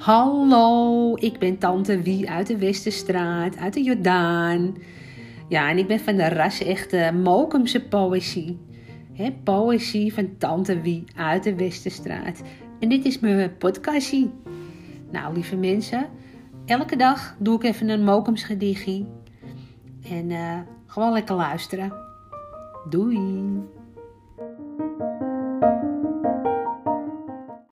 Hallo, ik ben Tante Wie uit de Westerstraat, uit de Jordaan. Ja, en ik ben van de ras-echte Mokumse poëzie. He, poëzie van Tante Wie uit de Westerstraat. En dit is mijn podcastie. Nou, lieve mensen, elke dag doe ik even een Mokums gedichtje. En uh, gewoon lekker luisteren. Doei!